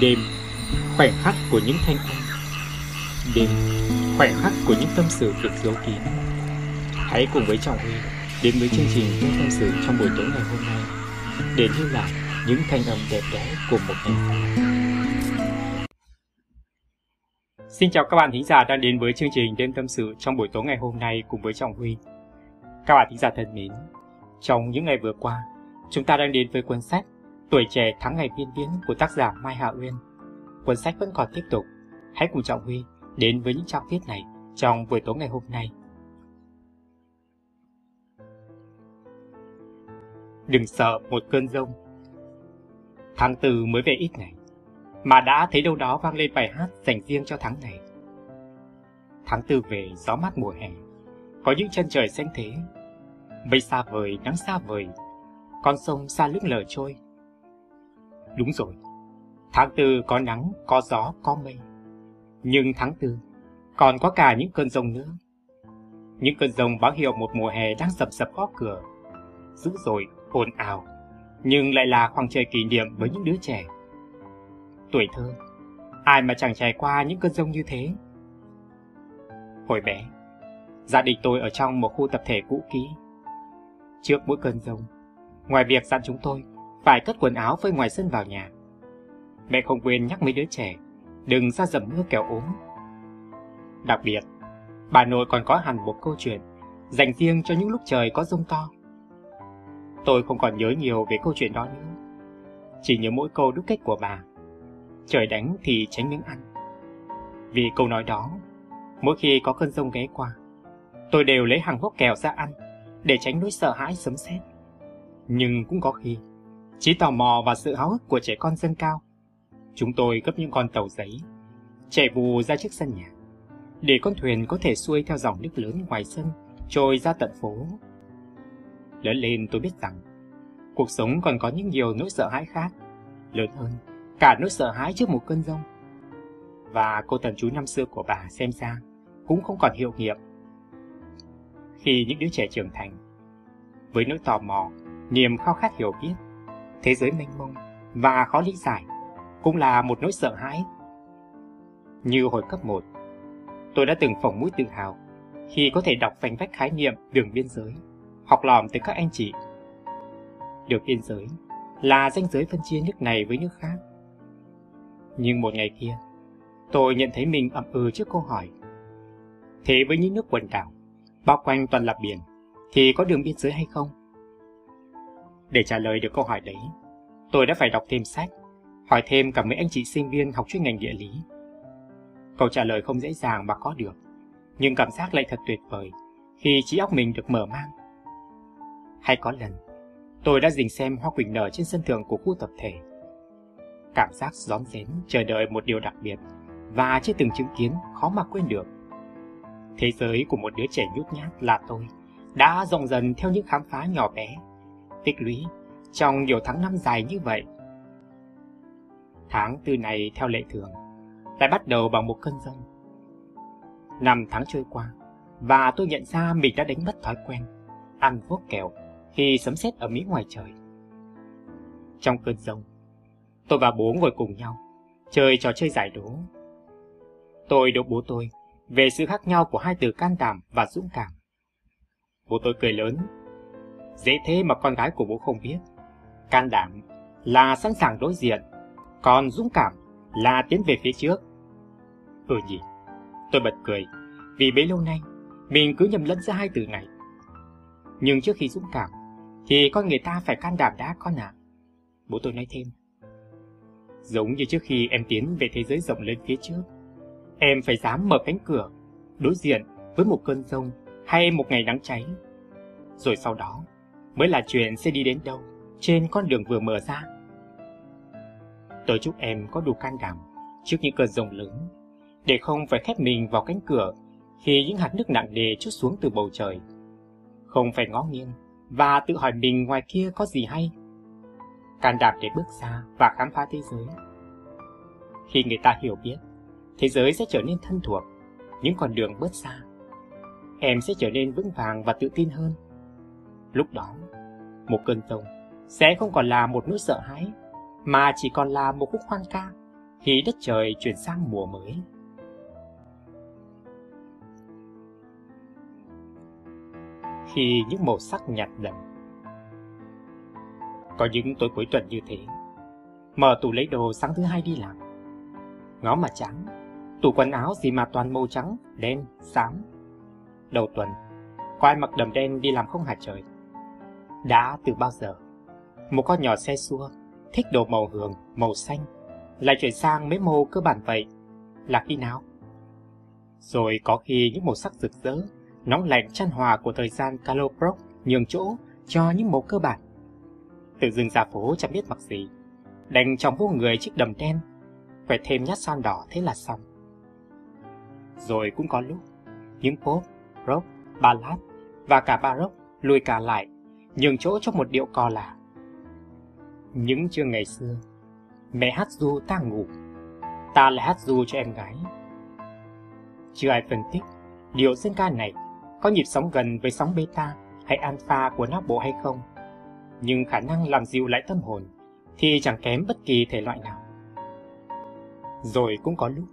Đêm, khoảnh khắc của những thanh âm. Đêm, khoảnh khắc của những tâm sự được giấu kín. Hãy cùng với Trọng Huy đến với chương trình Đêm tâm sự trong buổi tối ngày hôm nay Để lưu lại những thanh âm đẹp đẽ của một ngày Xin chào các bạn thính giả đang đến với chương trình Đêm tâm sự trong buổi tối ngày hôm nay cùng với Trọng Huy. Các bạn thính giả thân mến Trong những ngày vừa qua, chúng ta đang đến với cuốn sách Tuổi trẻ tháng ngày viên viễn của tác giả Mai Hạ Uyên. Cuốn sách vẫn còn tiếp tục. Hãy cùng Trọng Huy đến với những trang viết này trong buổi tối ngày hôm nay. Đừng sợ một cơn rông. Tháng tư mới về ít ngày, mà đã thấy đâu đó vang lên bài hát dành riêng cho tháng này. Tháng tư về gió mát mùa hè, có những chân trời xanh thế, mây xa vời nắng xa vời, con sông xa lững lờ trôi Đúng rồi, tháng tư có nắng, có gió, có mây. Nhưng tháng tư còn có cả những cơn rông nữa. Những cơn rông báo hiệu một mùa hè đang sập sập gõ cửa. Dữ dội, ồn ào, nhưng lại là khoảng trời kỷ niệm với những đứa trẻ. Tuổi thơ, ai mà chẳng trải qua những cơn rông như thế. Hồi bé, gia đình tôi ở trong một khu tập thể cũ kỹ. Trước mỗi cơn rông, ngoài việc dặn chúng tôi phải cất quần áo phơi ngoài sân vào nhà. Mẹ không quên nhắc mấy đứa trẻ, đừng ra dầm mưa kẻo ốm. Đặc biệt, bà nội còn có hẳn một câu chuyện dành riêng cho những lúc trời có rông to. Tôi không còn nhớ nhiều về câu chuyện đó nữa. Chỉ nhớ mỗi câu đúc kết của bà. Trời đánh thì tránh miếng ăn. Vì câu nói đó, mỗi khi có cơn rông ghé qua, tôi đều lấy hàng hốc kèo ra ăn để tránh nỗi sợ hãi sấm sét. Nhưng cũng có khi Trí tò mò và sự háo hức của trẻ con dâng cao. Chúng tôi gấp những con tàu giấy, chạy vù ra trước sân nhà, để con thuyền có thể xuôi theo dòng nước lớn ngoài sân, trôi ra tận phố. Lớn lên tôi biết rằng, cuộc sống còn có những nhiều nỗi sợ hãi khác, lớn hơn cả nỗi sợ hãi trước một cơn rông. Và cô tần chú năm xưa của bà xem ra cũng không còn hiệu nghiệm. Khi những đứa trẻ trưởng thành, với nỗi tò mò, niềm khao khát hiểu biết, thế giới mênh mông và khó lý giải cũng là một nỗi sợ hãi. Như hồi cấp 1, tôi đã từng phỏng mũi tự hào khi có thể đọc vành vách khái niệm đường biên giới, học lòm từ các anh chị. Đường biên giới là ranh giới phân chia nước này với nước khác. Nhưng một ngày kia, tôi nhận thấy mình ậm ừ trước câu hỏi. Thế với những nước quần đảo, bao quanh toàn là biển, thì có đường biên giới hay không? Để trả lời được câu hỏi đấy, tôi đã phải đọc thêm sách, hỏi thêm cả mấy anh chị sinh viên học chuyên ngành địa lý. Câu trả lời không dễ dàng mà có được, nhưng cảm giác lại thật tuyệt vời khi trí óc mình được mở mang. Hay có lần, tôi đã dình xem hoa quỳnh nở trên sân thượng của khu tập thể. Cảm giác rón rén chờ đợi một điều đặc biệt và chưa từng chứng kiến khó mà quên được. Thế giới của một đứa trẻ nhút nhát là tôi đã rộng dần theo những khám phá nhỏ bé tích lũy trong nhiều tháng năm dài như vậy. Tháng tư này theo lệ thường, lại bắt đầu bằng một cơn rông. Năm tháng trôi qua, và tôi nhận ra mình đã đánh mất thói quen, ăn vốt kẹo khi sấm sét ở Mỹ ngoài trời. Trong cơn rông, tôi và bố ngồi cùng nhau, chơi trò chơi giải đố. Tôi đố bố tôi về sự khác nhau của hai từ can đảm và dũng cảm. Bố tôi cười lớn Dễ thế mà con gái của bố không biết. Can đảm là sẵn sàng đối diện, còn dũng cảm là tiến về phía trước. Ừ nhỉ, tôi bật cười, vì bấy lâu nay mình cứ nhầm lẫn giữa hai từ này. Nhưng trước khi dũng cảm, thì con người ta phải can đảm đã con ạ. À. Bố tôi nói thêm. Giống như trước khi em tiến về thế giới rộng lên phía trước, em phải dám mở cánh cửa, đối diện với một cơn rông hay một ngày nắng cháy. Rồi sau đó, mới là chuyện sẽ đi đến đâu trên con đường vừa mở ra. Tôi chúc em có đủ can đảm trước những cơn rồng lớn, để không phải khép mình vào cánh cửa khi những hạt nước nặng nề chút xuống từ bầu trời. Không phải ngó nghiêng và tự hỏi mình ngoài kia có gì hay. Can đảm để bước ra và khám phá thế giới. Khi người ta hiểu biết, thế giới sẽ trở nên thân thuộc, những con đường bớt xa. Em sẽ trở nên vững vàng và tự tin hơn. Lúc đó, một cơn rông sẽ không còn là một nỗi sợ hãi, mà chỉ còn là một khúc khoan ca, khi đất trời chuyển sang mùa mới. Khi những màu sắc nhạt dần. Có những tối cuối tuần như thế, mở tủ lấy đồ sáng thứ hai đi làm. Ngó mà trắng, tủ quần áo gì mà toàn màu trắng, đen, xám. Đầu tuần, có ai mặc đầm đen đi làm không hả trời? Đã từ bao giờ, một con nhỏ xe xua, thích đồ màu hường, màu xanh, lại chuyển sang mấy màu cơ bản vậy, là khi nào? Rồi có khi những màu sắc rực rỡ, nóng lạnh chan hòa của thời gian Caloproc nhường chỗ cho những màu cơ bản. Tự dưng ra phố chẳng biết mặc gì, đành trong vô người chiếc đầm đen, quẹt thêm nhát son đỏ thế là xong. Rồi cũng có lúc, những pop, rock, ballad và cả baroque lùi cả lại, nhường chỗ cho một điệu cò là Những trưa ngày xưa, mẹ hát du ta ngủ, ta lại hát du cho em gái. Chưa ai phân tích điệu dân ca này có nhịp sóng gần với sóng beta hay alpha của não bộ hay không, nhưng khả năng làm dịu lại tâm hồn thì chẳng kém bất kỳ thể loại nào. Rồi cũng có lúc,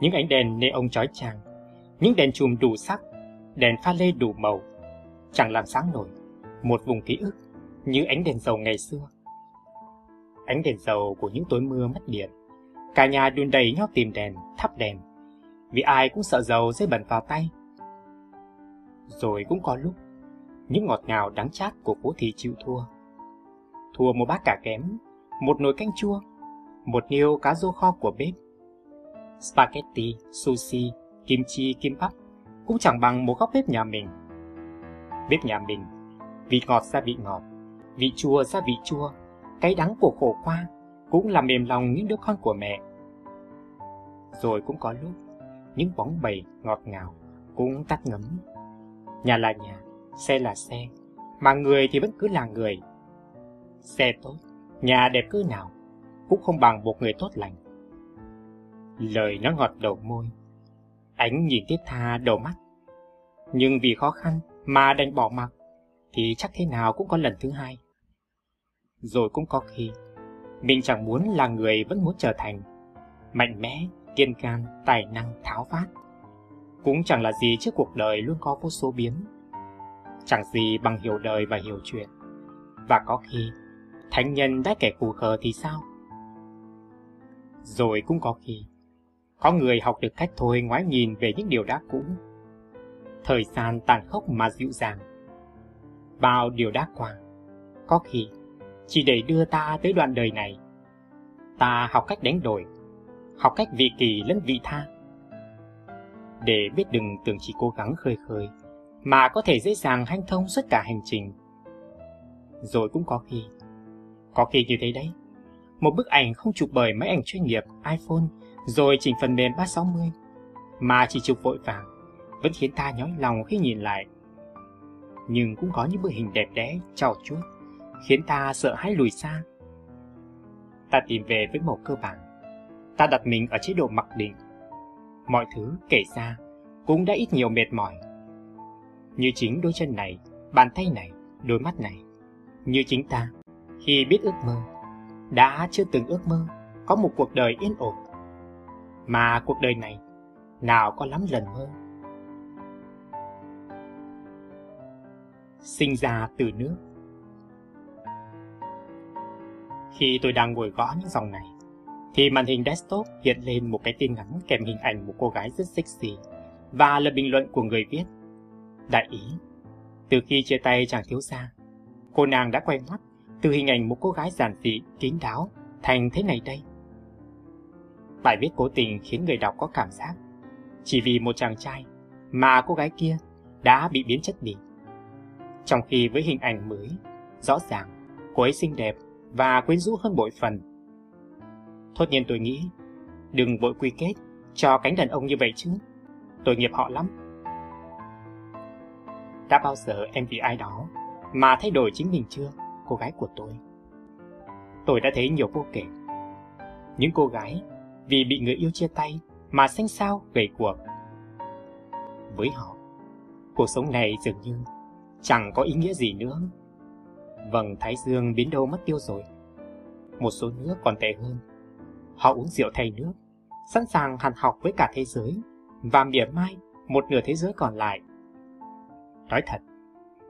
những ánh đèn neon chói chang, những đèn chùm đủ sắc, đèn pha lê đủ màu, chẳng làm sáng nổi một vùng ký ức như ánh đèn dầu ngày xưa. Ánh đèn dầu của những tối mưa mất điện, cả nhà đun đầy nhau tìm đèn, thắp đèn, vì ai cũng sợ dầu sẽ bẩn vào tay. Rồi cũng có lúc, những ngọt ngào đắng chát của phố thị chịu thua. Thua một bát cà kém, một nồi canh chua, một niêu cá rô kho của bếp. Spaghetti, sushi, kim chi, kim bắp cũng chẳng bằng một góc bếp nhà mình. Bếp nhà mình, vị ngọt ra vị ngọt, vị chua ra vị chua, cái đắng của khổ qua cũng làm mềm lòng những đứa con của mẹ. Rồi cũng có lúc, những bóng bầy ngọt ngào cũng tắt ngấm. Nhà là nhà, xe là xe, mà người thì vẫn cứ là người. Xe tốt, nhà đẹp cứ nào, cũng không bằng một người tốt lành. Lời nó ngọt đầu môi, ánh nhìn tiếp tha đầu mắt. Nhưng vì khó khăn mà đành bỏ mặc, thì chắc thế nào cũng có lần thứ hai. Rồi cũng có khi, mình chẳng muốn là người vẫn muốn trở thành mạnh mẽ, kiên can, tài năng, tháo vát. Cũng chẳng là gì trước cuộc đời luôn có vô số biến. Chẳng gì bằng hiểu đời và hiểu chuyện. Và có khi, thánh nhân đã kẻ phù khờ thì sao? Rồi cũng có khi, có người học được cách thôi ngoái nhìn về những điều đã cũ. Thời gian tàn khốc mà dịu dàng. Bao điều đã qua, có khi chỉ để đưa ta tới đoạn đời này. Ta học cách đánh đổi, học cách vị kỳ lẫn vị tha. Để biết đừng tưởng chỉ cố gắng khơi khơi, mà có thể dễ dàng hanh thông suốt cả hành trình. Rồi cũng có khi, có khi như thế đấy, một bức ảnh không chụp bởi máy ảnh chuyên nghiệp iPhone rồi chỉnh phần mềm 360, mà chỉ chụp vội vàng, vẫn khiến ta nhói lòng khi nhìn lại. Nhưng cũng có những bức hình đẹp đẽ, trau chuốt, khiến ta sợ hãi lùi xa. Ta tìm về với màu cơ bản. Ta đặt mình ở chế độ mặc định. Mọi thứ kể ra cũng đã ít nhiều mệt mỏi. Như chính đôi chân này, bàn tay này, đôi mắt này. Như chính ta, khi biết ước mơ, đã chưa từng ước mơ có một cuộc đời yên ổn. Mà cuộc đời này, nào có lắm lần mơ. Sinh ra từ nước Khi tôi đang ngồi gõ những dòng này, thì màn hình desktop hiện lên một cái tin ngắn kèm hình ảnh một cô gái rất sexy và là bình luận của người viết. Đại ý, từ khi chia tay chàng thiếu gia, cô nàng đã quay mắt từ hình ảnh một cô gái giản dị, kín đáo thành thế này đây. Bài viết cố tình khiến người đọc có cảm giác chỉ vì một chàng trai mà cô gái kia đã bị biến chất đi. Trong khi với hình ảnh mới, rõ ràng cô ấy xinh đẹp và quyến rũ hơn bội phần. Thốt nhiên tôi nghĩ, đừng vội quy kết cho cánh đàn ông như vậy chứ, tội nghiệp họ lắm. Đã bao giờ em vì ai đó mà thay đổi chính mình chưa, cô gái của tôi? Tôi đã thấy nhiều vô kể. Những cô gái vì bị người yêu chia tay mà xanh xao gầy cuộc. Với họ, cuộc sống này dường như chẳng có ý nghĩa gì nữa. Vầng thái dương biến đâu mất tiêu rồi. Một số nước còn tệ hơn. Họ uống rượu thay nước, sẵn sàng hàn học với cả thế giới, và mỉa mai một nửa thế giới còn lại. Nói thật,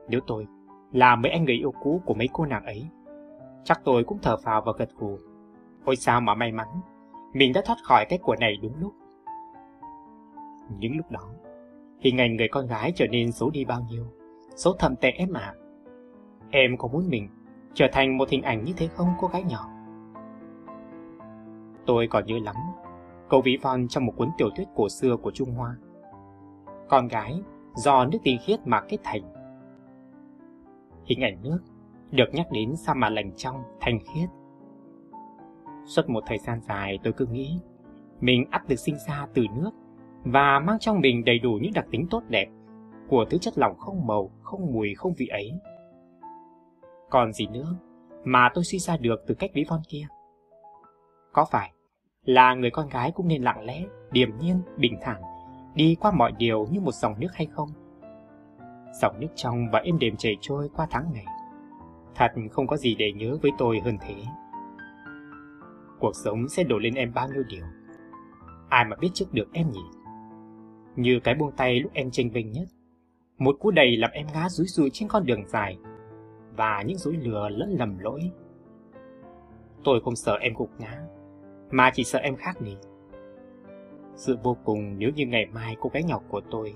nếu tôi là mấy anh người yêu cũ của mấy cô nàng ấy, chắc tôi cũng thở phào và gật gù. Ôi sao mà may mắn, mình đã thoát khỏi cái của này đúng lúc. Những lúc đó, hình ảnh người con gái trở nên xấu đi bao nhiêu, xấu thầm tệ em ạ. Em có muốn mình trở thành một hình ảnh như thế không cô gái nhỏ? Tôi còn nhớ lắm câu ví von trong một cuốn tiểu thuyết cổ xưa của Trung Hoa. Con gái do nước tinh khiết mà kết thành. Hình ảnh nước được nhắc đến sao mà lành trong, thanh khiết. Suốt một thời gian dài tôi cứ nghĩ mình ắt được sinh ra từ nước và mang trong mình đầy đủ những đặc tính tốt đẹp của thứ chất lỏng không màu, không mùi, không vị ấy. Còn gì nữa mà tôi suy ra được từ cách ví von kia? Có phải là người con gái cũng nên lặng lẽ, điềm nhiên, bình thản, đi qua mọi điều như một dòng nước hay không? Dòng nước trong và êm đềm chảy trôi qua tháng ngày. Thật không có gì để nhớ với tôi hơn thế. Cuộc sống sẽ đổ lên em bao nhiêu điều. Ai mà biết trước được em nhỉ? Như cái buông tay lúc em tranh vinh nhất. Một cú đầy làm em ngã rúi rụi trên con đường dài. Và những dối lừa lẫn lầm lỗi. Tôi không sợ em gục ngã mà chỉ sợ em khác đi. Sự vô cùng nếu như ngày mai cô gái nhỏ của tôi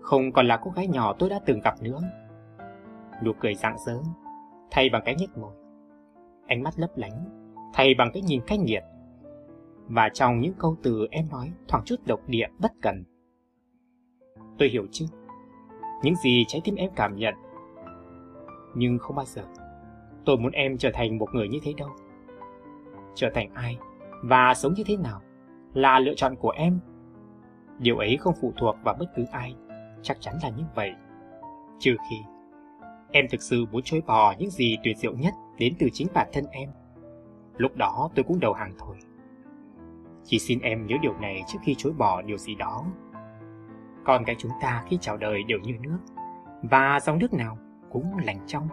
không còn là cô gái nhỏ tôi đã từng gặp nữa. Nụ cười rạng rỡ, thay bằng cái nhếch môi. Ánh mắt lấp lánh, thay bằng cái nhìn cách nghiệt. Và trong những câu từ em nói thoảng chút độc địa bất cần. Tôi hiểu chứ, những gì trái tim em cảm nhận. Nhưng không bao giờ tôi muốn em trở thành một người như thế đâu. Trở thành ai và sống như thế nào là lựa chọn của em. Điều ấy không phụ thuộc vào bất cứ ai, chắc chắn là như vậy. Trừ khi em thực sự muốn chối bỏ những gì tuyệt diệu nhất đến từ chính bản thân em. Lúc đó tôi cũng đầu hàng thôi. Chỉ xin em nhớ điều này trước khi chối bỏ điều gì đó. Con cái chúng ta khi chào đời đều như nước, và dòng nước nào cũng lành trong.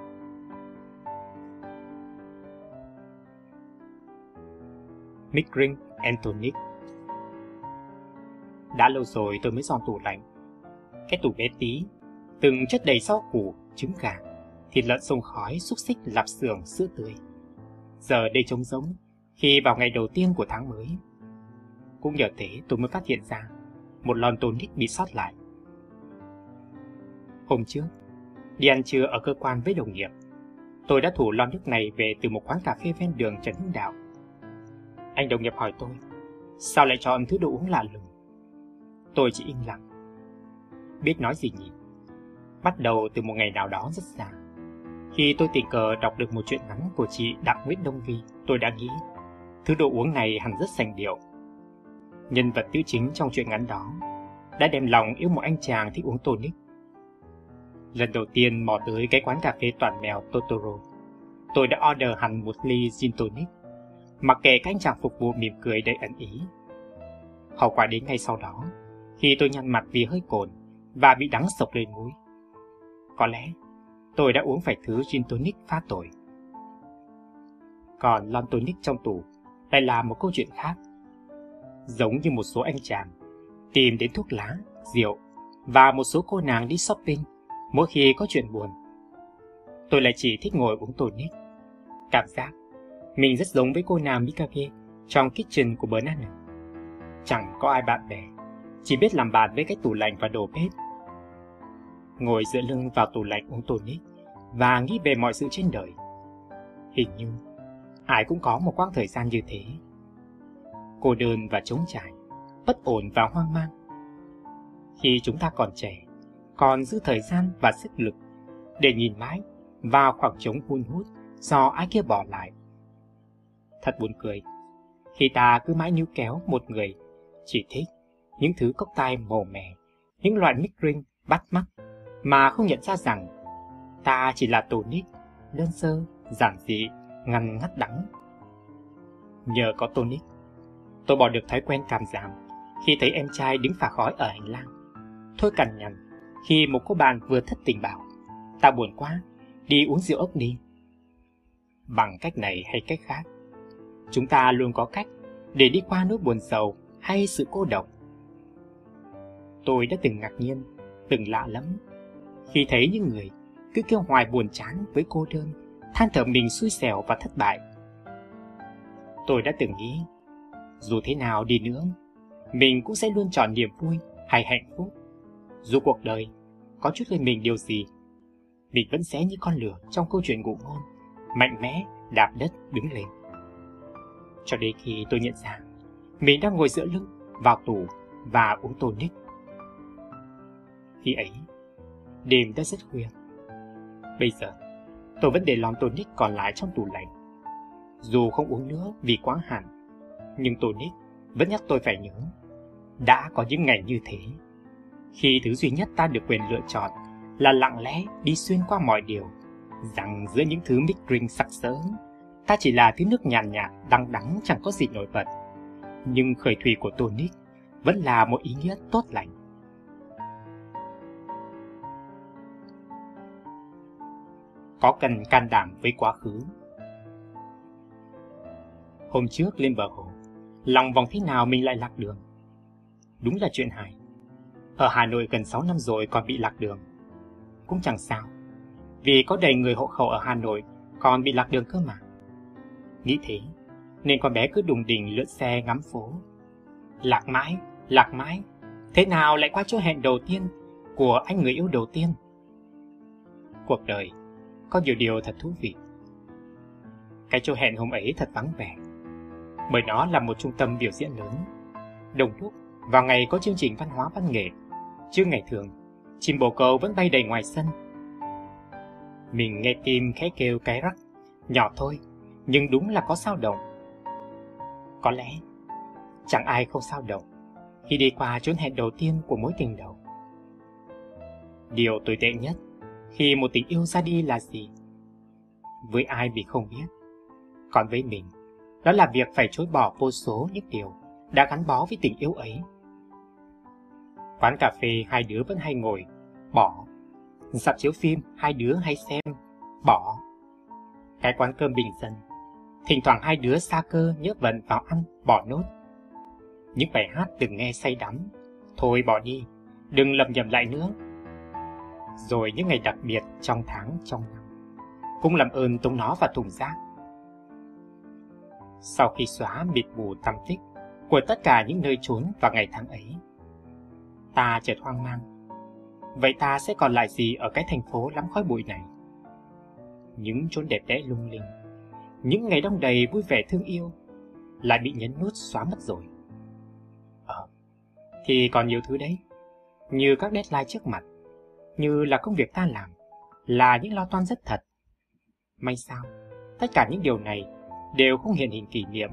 Mickring Antonic. Đã lâu rồi tôi mới dọn tủ lạnh. Cái tủ bé tí, từng chất đầy rau củ, trứng gà, thịt lợn sông khói, xúc xích, lạp xưởng, sữa tươi. Giờ đây trống rỗng khi vào ngày đầu tiên của tháng mới. Cũng nhờ thế tôi mới phát hiện ra một lon tonic bị sót lại. Hôm trước, đi ăn trưa ở cơ quan với đồng nghiệp, tôi đã thủ lon nước này về từ một quán cà phê ven đường Trần Hưng Đạo anh đồng nghiệp hỏi tôi, sao lại chọn thứ đồ uống lạ lùng? Tôi chỉ im lặng. Biết nói gì nhỉ? Bắt đầu từ một ngày nào đó rất xa. Khi tôi tình cờ đọc được một chuyện ngắn của chị Đặng Nguyễn Đông Vi, tôi đã nghĩ thứ đồ uống này hẳn rất sành điệu. Nhân vật nữ chính trong truyện ngắn đó đã đem lòng yêu một anh chàng thích uống tonic. Lần đầu tiên mò tới cái quán cà phê toàn mèo Totoro, tôi đã order hẳn một ly gin tonic mặc kệ các anh chàng phục vụ mỉm cười đầy ẩn ý. Hậu quả đến ngay sau đó, khi tôi nhăn mặt vì hơi cồn và bị đắng sộc lên mũi. Có lẽ tôi đã uống phải thứ gin tonic pha tội. Còn lon tonic trong tủ lại là một câu chuyện khác. Giống như một số anh chàng tìm đến thuốc lá, rượu và một số cô nàng đi shopping mỗi khi có chuyện buồn. Tôi lại chỉ thích ngồi uống tonic. Cảm giác mình rất giống với cô nàng Mikage trong kitchen của Banana. Chẳng có ai bạn bè, chỉ biết làm bạn với cái tủ lạnh và đồ bếp. Ngồi dựa lưng vào tủ lạnh uống tonic và nghĩ về mọi sự trên đời. Hình như ai cũng có một quãng thời gian như thế. Cô đơn và trống trải, bất ổn và hoang mang. Khi chúng ta còn trẻ, còn giữ thời gian và sức lực để nhìn mãi vào khoảng trống hun hút do ai kia bỏ lại Thật buồn cười. Khi ta cứ mãi níu kéo một người, chỉ thích những thứ cốc tai mồ mè, những loại mic ring bắt mắt, mà không nhận ra rằng ta chỉ là tổ nít, đơn sơ, giản dị, ngăn ngắt đắng. Nhờ có tonic, tôi bỏ được thói quen cảm giảm khi thấy em trai đứng phả khói ở hành lang. Thôi cằn nhằn khi một cô bạn vừa thất tình bảo, ta buồn quá, đi uống rượu ốc đi. Bằng cách này hay cách khác, Chúng ta luôn có cách để đi qua nỗi buồn sầu hay sự cô độc. Tôi đã từng ngạc nhiên, từng lạ lắm khi thấy những người cứ kêu hoài buồn chán với cô đơn, than thở mình xui xẻo và thất bại. Tôi đã từng nghĩ, dù thế nào đi nữa, mình cũng sẽ luôn chọn niềm vui hay hạnh phúc. Dù cuộc đời có chút lên mình điều gì, mình vẫn sẽ như con lửa trong câu chuyện ngụ ngôn, mạnh mẽ đạp đất đứng lên. Cho đến khi tôi nhận ra, mình đang ngồi dựa lưng vào tủ và uống tonic. Khi ấy, đêm đã rất khuya. Bây giờ, tôi vẫn để lon tonic còn lại trong tủ lạnh. Dù không uống nữa vì quá hẳn, nhưng tonic vẫn nhắc tôi phải nhớ. Đã có những ngày như thế, khi thứ duy nhất ta được quyền lựa chọn là lặng lẽ đi xuyên qua mọi điều, rằng giữa những thứ mix drink sặc sỡ, ta chỉ là thứ nước nhàn nhạt, đắng đắng chẳng có gì nổi bật. Nhưng khởi thủy của tonic vẫn là một ý nghĩa tốt lành. Có cần can đảm với quá khứ. Hôm trước lên bờ hồ, lòng vòng thế nào mình lại lạc đường. Đúng là chuyện hài. Ở Hà Nội gần 6 năm rồi còn bị lạc đường. Cũng chẳng sao, vì có đầy người hộ khẩu ở Hà Nội còn bị lạc đường cơ mà. Nghĩ thế, nên con bé cứ đùng đỉnh lượn xe ngắm phố. Lạc mãi, lạc mãi, thế nào lại qua chỗ hẹn đầu tiên của anh người yêu đầu tiên? Cuộc đời có nhiều điều thật thú vị. Cái chỗ hẹn hôm ấy thật vắng vẻ, bởi nó là một trung tâm biểu diễn lớn. Đồng lúc vào ngày có chương trình văn hóa văn nghệ, chứ ngày thường, chim bồ câu vẫn bay đầy ngoài sân. Mình nghe tim khẽ kêu cái rắc, nhỏ thôi, nhưng đúng là có sao động. Có lẽ, chẳng ai không sao động khi đi qua chốn hẹn đầu tiên của mối tình đầu. Điều tồi tệ nhất khi một tình yêu ra đi là gì? Với ai bị không biết. Còn với mình, đó là việc phải chối bỏ vô số những điều đã gắn bó với tình yêu ấy. Quán cà phê hai đứa vẫn hay ngồi, bỏ. Sạp chiếu phim hai đứa hay xem, bỏ. Cái quán cơm bình dân, thỉnh thoảng hai đứa xa cơ nhớ vận vào ăn, bỏ nốt. Những bài hát từng nghe say đắm, thôi bỏ đi, đừng lầm nhầm lại nữa rồi những ngày đặc biệt trong tháng trong năm. Cũng làm ơn tung nó vào thùng rác. Sau khi xóa mịt mù tâm tích của tất cả những nơi trốn vào ngày tháng ấy, ta chợt hoang mang. Vậy ta sẽ còn lại gì ở cái thành phố lắm khói bụi này? Những chốn đẹp đẽ lung linh, những ngày đông đầy vui vẻ thương yêu, lại bị nhấn nút xóa mất rồi. Ờ, thì còn nhiều thứ đấy, như các deadline trước mặt, như là công việc ta làm, là những lo toan rất thật. May sao, tất cả những điều này đều không hiện hình kỷ niệm.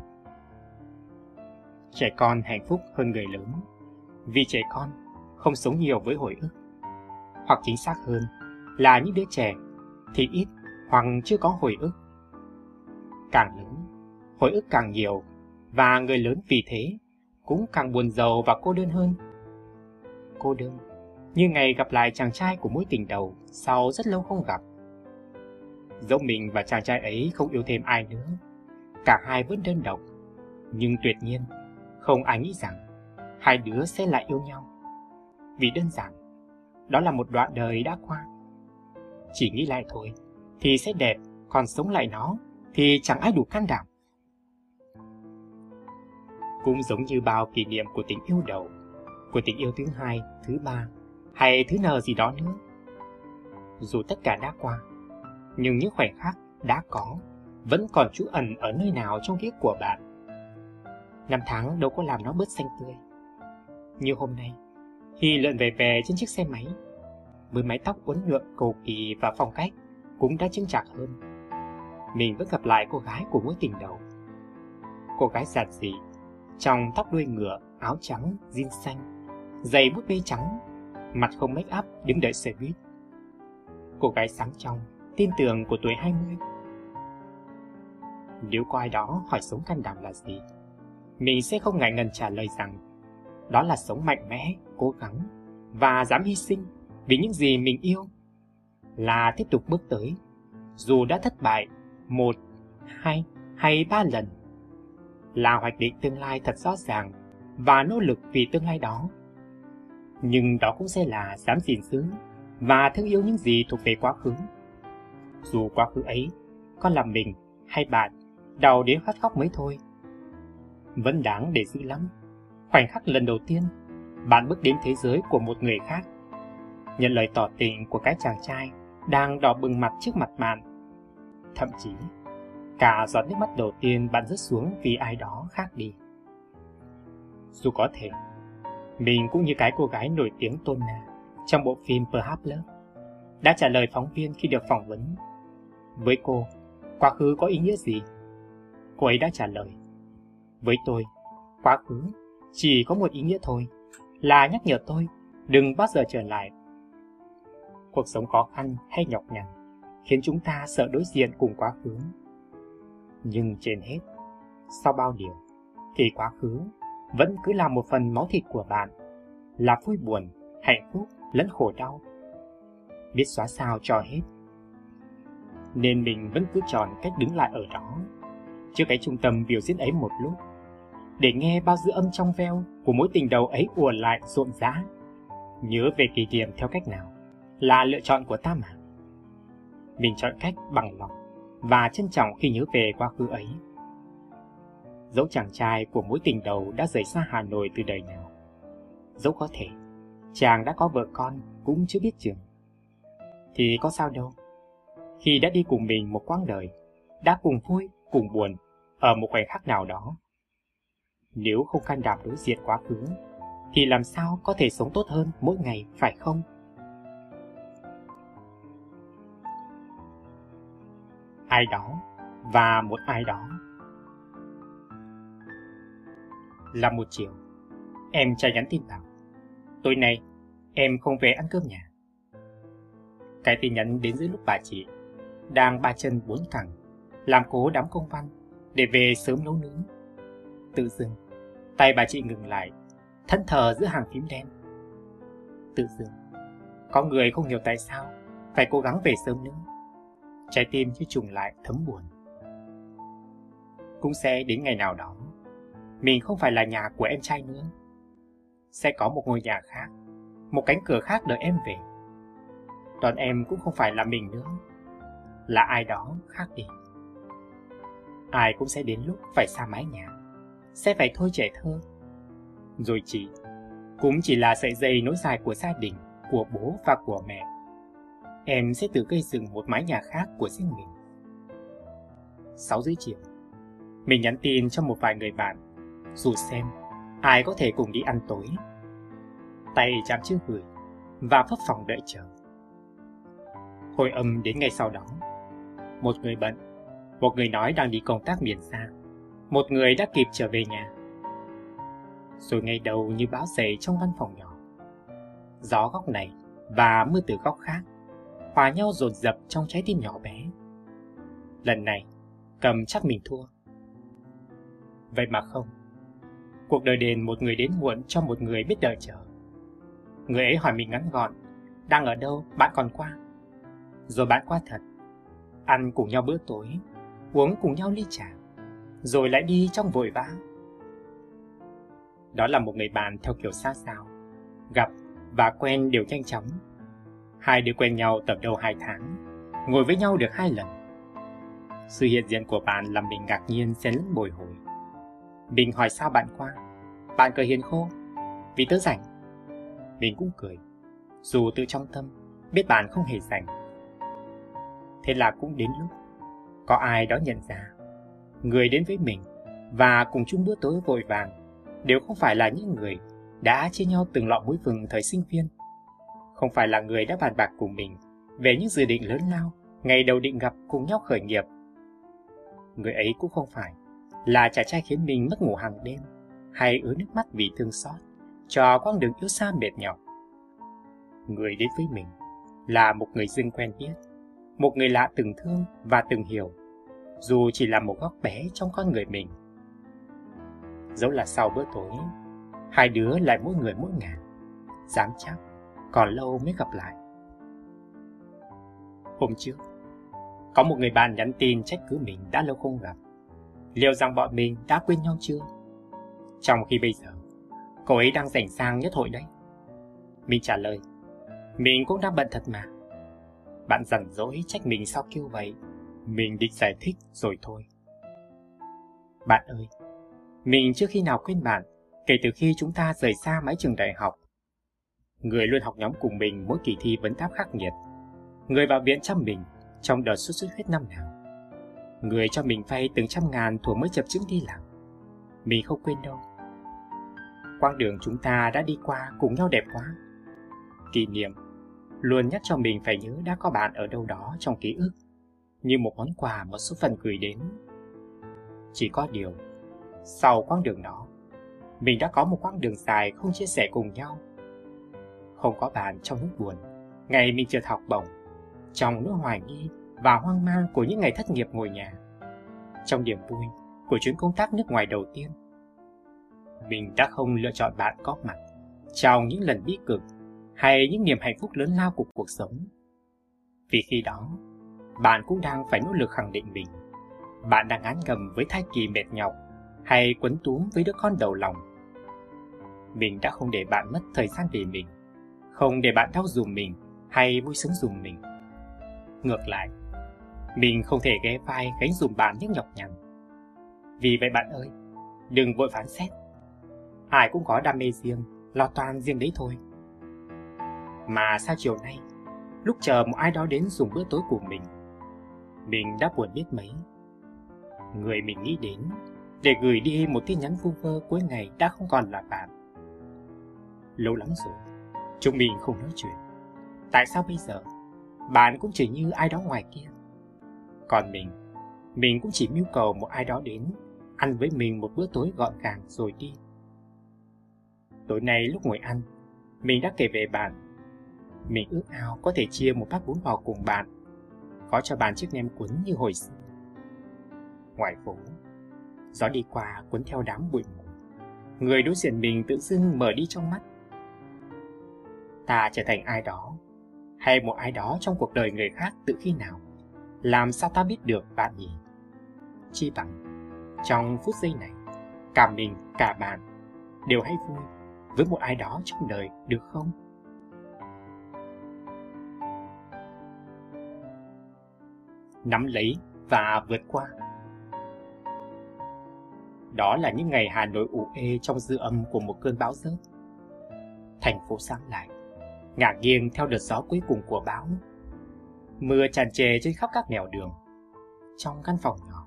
Trẻ con hạnh phúc hơn người lớn, vì trẻ con không sống nhiều với hồi ức. Hoặc chính xác hơn là những đứa trẻ thì ít hoặc chưa có hồi ức. Càng lớn, hồi ức càng nhiều và người lớn vì thế cũng càng buồn giàu và cô đơn hơn. Cô đơn như ngày gặp lại chàng trai của mối tình đầu sau rất lâu không gặp. Dẫu mình và chàng trai ấy không yêu thêm ai nữa, cả hai vẫn đơn độc, nhưng tuyệt nhiên không ai nghĩ rằng hai đứa sẽ lại yêu nhau. Vì đơn giản, đó là một đoạn đời đã qua. Chỉ nghĩ lại thôi thì sẽ đẹp, còn sống lại nó thì chẳng ai đủ can đảm. Cũng giống như bao kỷ niệm của tình yêu đầu, của tình yêu thứ hai, thứ ba hay thứ nờ gì đó nữa. Dù tất cả đã qua, nhưng những khoảnh khắc đã có vẫn còn trú ẩn ở nơi nào trong ký của bạn. Năm tháng đâu có làm nó bớt xanh tươi. Như hôm nay, khi lượn về về trên chiếc xe máy, với mái tóc uốn nhuộm cầu kỳ và phong cách cũng đã chững chạc hơn. Mình vẫn gặp lại cô gái của mối tình đầu. Cô gái giản dị, trong tóc đuôi ngựa, áo trắng, jean xanh, giày bút bê trắng mặt không make up đứng đợi xe buýt. Cô gái sáng trong, tin tưởng của tuổi 20. Nếu có ai đó hỏi sống can đảm là gì, mình sẽ không ngại ngần trả lời rằng đó là sống mạnh mẽ, cố gắng và dám hy sinh vì những gì mình yêu. Là tiếp tục bước tới, dù đã thất bại một, hai hay ba lần. là hoạch định tương lai thật rõ ràng và nỗ lực vì tương lai đó. Nhưng đó cũng sẽ là dám gìn giữ và thương yêu những gì thuộc về quá khứ. Dù quá khứ ấy có là mình hay bạn đau đến khát khóc mới thôi. Vẫn đáng để giữ lắm. Khoảnh khắc lần đầu tiên, bạn bước đến thế giới của một người khác. Nhận lời tỏ tình của cái chàng trai đang đỏ bừng mặt trước mặt bạn. Thậm chí, cả giọt nước mắt đầu tiên bạn rớt xuống vì ai đó khác đi. Dù có thể, mình cũng như cái cô gái nổi tiếng Tona trong bộ phim Perhaps Love đã trả lời phóng viên khi được phỏng vấn. Với cô, quá khứ có ý nghĩa gì? Cô ấy đã trả lời. Với tôi, quá khứ chỉ có một ý nghĩa thôi, là nhắc nhở tôi đừng bao giờ trở lại. Cuộc sống khó khăn hay nhọc nhằn khiến chúng ta sợ đối diện cùng quá khứ. Nhưng trên hết, sau bao điều, thì quá khứ vẫn cứ là một phần máu thịt của bạn, là vui buồn, hạnh phúc lẫn khổ đau. Biết xóa sao cho hết. Nên mình vẫn cứ chọn cách đứng lại ở đó, trước cái trung tâm biểu diễn ấy một lúc, để nghe bao dư âm trong veo của mối tình đầu ấy ùa lại rộn rã. Nhớ về kỷ niệm theo cách nào là lựa chọn của ta mà. Mình chọn cách bằng lòng và trân trọng khi nhớ về quá khứ ấy. Dẫu chàng trai của mối tình đầu đã rời xa Hà Nội từ đời nào. Dẫu có thể, chàng đã có vợ con cũng chưa biết chừng. Thì có sao đâu. Khi đã đi cùng mình một quãng đời, đã cùng vui, cùng buồn, ở một khoảnh khắc nào đó. Nếu không can đảm đối diện quá khứ, thì làm sao có thể sống tốt hơn mỗi ngày, phải không? Ai đó và một ai đó Là một chiều, em trai nhắn tin bảo Tối nay, em không về ăn cơm nhà. Cái tin nhắn đến giữa lúc bà chị đang ba chân bốn cẳng, làm cố đám công văn để về sớm nấu nướng. Tự dưng, tay bà chị ngừng lại, thân thờ giữa hàng phím đen. Tự dưng, có người không hiểu tại sao phải cố gắng về sớm nữa. Trái tim như trùng lại thấm buồn. Cũng sẽ đến ngày nào đó, mình không phải là nhà của em trai nữa sẽ có một ngôi nhà khác, một cánh cửa khác đợi em về. toàn em cũng không phải là mình nữa, là ai đó khác đi. Ai cũng sẽ đến lúc phải xa mái nhà, sẽ phải thôi trẻ thơ. Rồi chị, cũng chỉ là sợi dây nối dài của gia đình, của bố và của mẹ. Em sẽ tự gây dựng một mái nhà khác của riêng mình. 6 rưỡi chiều, mình nhắn tin cho một vài người bạn, dù xem ai có thể cùng đi ăn tối. Tay chạm chữ gửi và phấp phòng đợi chờ. Hồi âm đến ngày sau đó. Một người bận, một người nói đang đi công tác miền xa, một người đã kịp trở về nhà. Rồi ngày đầu như bão dày trong văn phòng nhỏ. Gió góc này và mưa từ góc khác hòa nhau dồn dập trong trái tim nhỏ bé. Lần này, cầm chắc mình thua. Vậy mà không, Cuộc đời đền một người đến muộn cho một người biết đợi chờ. Người ấy hỏi mình ngắn gọn, đang ở đâu, bạn còn qua. Rồi bạn qua thật. Ăn cùng nhau bữa tối, uống cùng nhau ly trà, rồi lại đi trong vội vã. Đó là một người bạn theo kiểu xa xao, gặp và quen đều nhanh chóng. Hai đứa quen nhau tầm đầu hai tháng, ngồi với nhau được hai lần. Sự hiện diện của bạn làm mình ngạc nhiên xen lẫn bồi hồi. Mình hỏi sao bạn qua Bạn cười hiền khô Vì tớ rảnh Mình cũng cười Dù tự trong tâm Biết bạn không hề rảnh Thế là cũng đến lúc có ai đó nhận ra Người đến với mình Và cùng chung bữa tối vội vàng Đều không phải là những người Đã chia nhau từng lọ muối vừng thời sinh viên Không phải là người đã bàn bạc cùng mình Về những dự định lớn lao Ngày đầu định gặp cùng nhau khởi nghiệp Người ấy cũng không phải là chàng trai khiến mình mất ngủ hàng đêm hay ứa nước mắt vì thương xót cho quãng đường yếu xa mệt nhọc. Người đến với mình là một người dưng quen biết, một người lạ từng thương và từng hiểu, dù chỉ là một góc bé trong con người mình. Dẫu là sau bữa tối, hai đứa lại mỗi người mỗi ngả, dám chắc còn lâu mới gặp lại. Hôm trước, có một người bạn nhắn tin trách cứ mình đã lâu không gặp liệu rằng bọn mình đã quên nhau chưa? Trong khi bây giờ, cô ấy đang rảnh sang nhất hội đấy. Mình trả lời, mình cũng đang bận thật mà. Bạn rảnh rỗi trách mình sao kêu vậy? Mình định giải thích rồi thôi. Bạn ơi, mình chưa khi nào quên bạn kể từ khi chúng ta rời xa mái trường đại học. Người luôn học nhóm cùng mình mỗi kỳ thi vấn đáp khắc nghiệt. Người vào viện chăm mình trong đợt xuất xuất huyết năm nào. Người cho mình vay từng trăm ngàn thuộc mới chập chững đi làm. Mình không quên đâu. Quãng đường chúng ta đã đi qua cùng nhau đẹp quá. Kỷ niệm luôn nhắc cho mình phải nhớ đã có bạn ở đâu đó trong ký ức, như một món quà một số phận gửi đến. Chỉ có điều, sau quãng đường đó, mình đã có một quãng đường dài không chia sẻ cùng nhau. Không có bạn trong lúc buồn, ngày mình chưa học bổng, trong nỗi hoài nghi và hoang mang của những ngày thất nghiệp ngồi nhà. Trong niềm vui của chuyến công tác nước ngoài đầu tiên, mình đã không lựa chọn bạn có mặt trong những lần bi cực hay những niềm hạnh phúc lớn lao của cuộc sống. Vì khi đó, bạn cũng đang phải nỗ lực khẳng định mình. Bạn đang ngán ngầm với thai kỳ mệt nhọc hay quấn túm với đứa con đầu lòng. Mình đã không để bạn mất thời gian vì mình, không để bạn đau dùm mình hay vui sướng dùm mình. Ngược lại, mình không thể ghé vai gánh dùm bạn những nhọc nhằn. Vì vậy bạn ơi, đừng vội phán xét. Ai cũng có đam mê riêng, lo toan riêng đấy thôi. Mà sao chiều nay, lúc chờ một ai đó đến dùng bữa tối của mình, mình đã buồn biết mấy. Người mình nghĩ đến để gửi đi một tin nhắn vu vơ cuối ngày đã không còn là bạn. Lâu lắm rồi, chúng mình không nói chuyện. Tại sao bây giờ, bạn cũng chỉ như ai đó ngoài kia? Còn mình, mình cũng chỉ mưu cầu một ai đó đến, ăn với mình một bữa tối gọn gàng rồi đi. Tối nay lúc ngồi ăn, mình đã kể về bạn. Mình ước ao có thể chia một bát bún bò cùng bạn, có cho bàn chiếc nem cuốn như hồi xưa. Ngoài phố, gió đi qua cuốn theo đám bụi mù. Người đối diện mình tự dưng mở đi trong mắt. Ta trở thành ai đó, hay một ai đó trong cuộc đời người khác tự khi nào? Làm sao ta biết được bạn nhỉ? Chi bằng, trong phút giây này, cả mình, cả bạn đều hay vui với một ai đó trong đời được không? Nắm lấy và vượt qua Đó là những ngày Hà Nội ủ ê trong dư âm của một cơn bão rớt. Thành phố sáng lại, ngả nghiêng theo đợt gió cuối cùng của bão. Mưa tràn trề trên khắp các nẻo đường. Trong căn phòng nhỏ,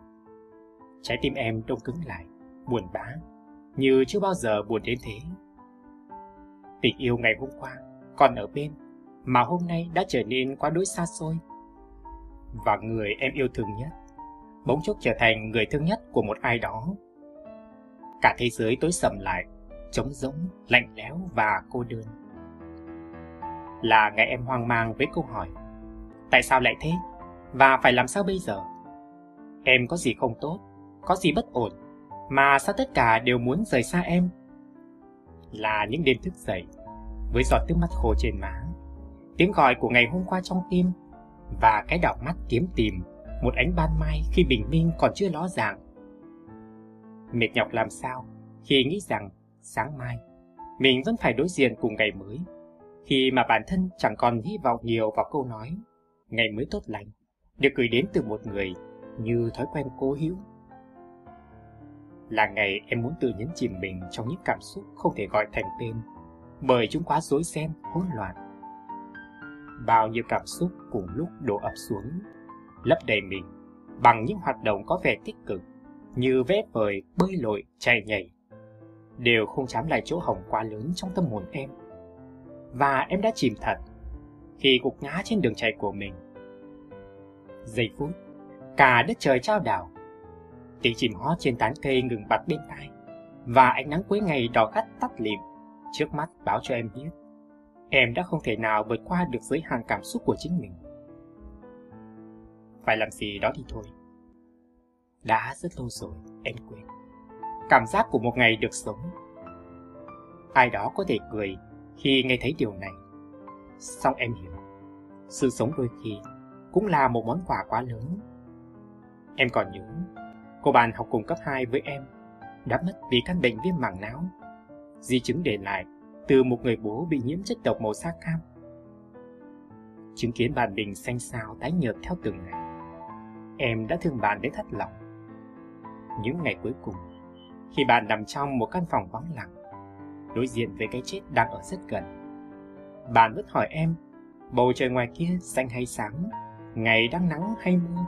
trái tim em đông cứng lại, buồn bã, như chưa bao giờ buồn đến thế. Tình yêu ngày hôm qua còn ở bên, mà hôm nay đã trở nên quá đối xa xôi. Và người em yêu thương nhất, bỗng chốc trở thành người thương nhất của một ai đó. Cả thế giới tối sầm lại, trống rỗng, lạnh lẽo và cô đơn. Là ngày em hoang mang với câu hỏi, tại sao lại thế? Và phải làm sao bây giờ? Em có gì không tốt, có gì bất ổn, mà sao tất cả đều muốn rời xa em? Là những đêm thức dậy, với giọt nước mắt khô trên má, tiếng gọi của ngày hôm qua trong tim và cái đảo mắt kiếm tìm một ánh ban mai khi bình minh còn chưa ló dạng. Mệt nhọc làm sao khi nghĩ rằng sáng mai mình vẫn phải đối diện cùng ngày mới, khi mà bản thân chẳng còn hy vọng nhiều vào câu nói ngày mới tốt lành được gửi đến từ một người như thói quen cố hữu. Là ngày em muốn tự nhấn chìm mình trong những cảm xúc không thể gọi thành tên bởi chúng quá rối ren, hỗn loạn. Bao nhiêu cảm xúc cùng lúc đổ ập xuống, lấp đầy mình bằng những hoạt động có vẻ tích cực như vẽ vời, bơi lội, chạy nhảy, đều không chám lại chỗ hỏng quá lớn trong tâm hồn em. Và em đã chìm thật khi gục ngã trên đường chạy của mình. Giây phút, cả đất trời trao đảo, tiếng chim hót trên tán cây ngừng bặt bên tai, và ánh nắng cuối ngày đỏ gắt tắt lịm trước mắt báo cho em biết em đã không thể nào vượt qua được giới hạn cảm xúc của chính mình. Phải làm gì đó thì thôi. Đã rất lâu rồi, em quên. Cảm giác của một ngày được sống. Ai đó có thể cười khi nghe thấy điều này. Xong em hiểu, sự sống đôi khi cũng là một món quà quá lớn. Em còn nhớ, Cô bạn học cùng cấp 2 với em đã mất vì căn bệnh viêm màng não. Di chứng để lại từ một người bố bị nhiễm chất độc màu da cam. Chứng kiến bạn mình xanh xao tái nhợt theo từng ngày. Em đã thương bạn đến thất lòng. Những ngày cuối cùng, khi bạn nằm trong một căn phòng vắng lặng, đối diện với cái chết đang ở rất gần, bạn vẫn hỏi em, bầu trời ngoài kia xanh hay sáng, ngày đang nắng hay mưa?